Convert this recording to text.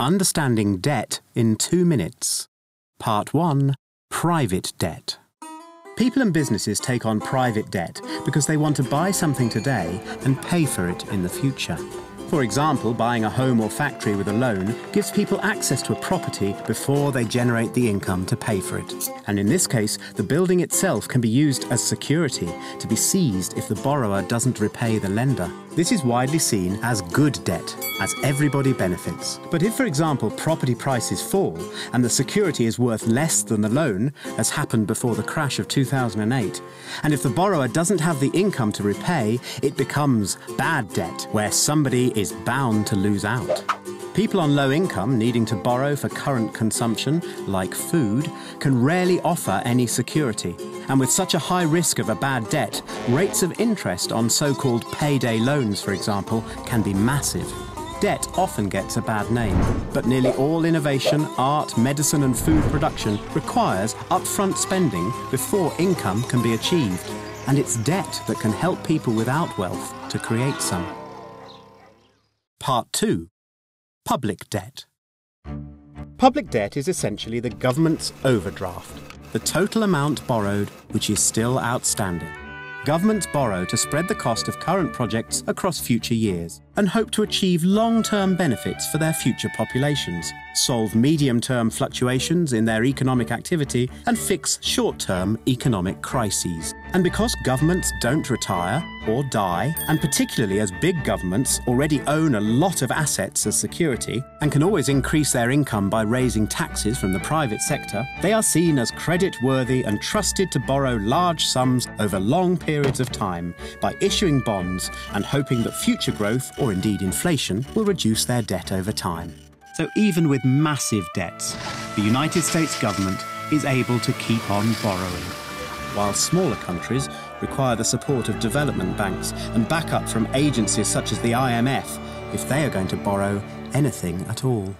Understanding Debt in Two Minutes. Part 1 Private Debt. People and businesses take on private debt because they want to buy something today and pay for it in the future. For example, buying a home or factory with a loan gives people access to a property before they generate the income to pay for it. And in this case, the building itself can be used as security to be seized if the borrower doesn't repay the lender. This is widely seen as good debt, as everybody benefits. But if, for example, property prices fall and the security is worth less than the loan, as happened before the crash of 2008, and if the borrower doesn't have the income to repay, it becomes bad debt, where somebody is bound to lose out. People on low income needing to borrow for current consumption, like food, can rarely offer any security. And with such a high risk of a bad debt, rates of interest on so called payday loans, for example, can be massive. Debt often gets a bad name, but nearly all innovation, art, medicine, and food production requires upfront spending before income can be achieved. And it's debt that can help people without wealth to create some. Part 2 Public debt. Public debt is essentially the government's overdraft, the total amount borrowed which is still outstanding. Governments borrow to spread the cost of current projects across future years and hope to achieve long term benefits for their future populations, solve medium term fluctuations in their economic activity, and fix short term economic crises. And because governments don't retire or die, and particularly as big governments already own a lot of assets as security and can always increase their income by raising taxes from the private sector, they are seen as credit worthy and trusted to borrow large sums over long periods of time by issuing bonds and hoping that future growth or or indeed inflation, will reduce their debt over time. So even with massive debts, the United States government is able to keep on borrowing. While smaller countries require the support of development banks and backup from agencies such as the IMF if they are going to borrow anything at all.